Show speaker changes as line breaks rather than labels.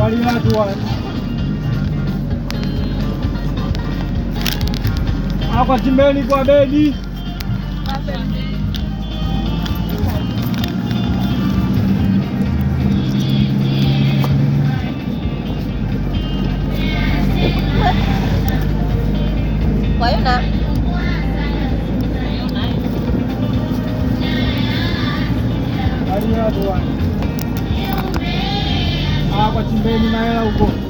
waliatu wale akwa chimbeni kwa bedi
Kwa hiyo na
waliatu 准备，你买来过。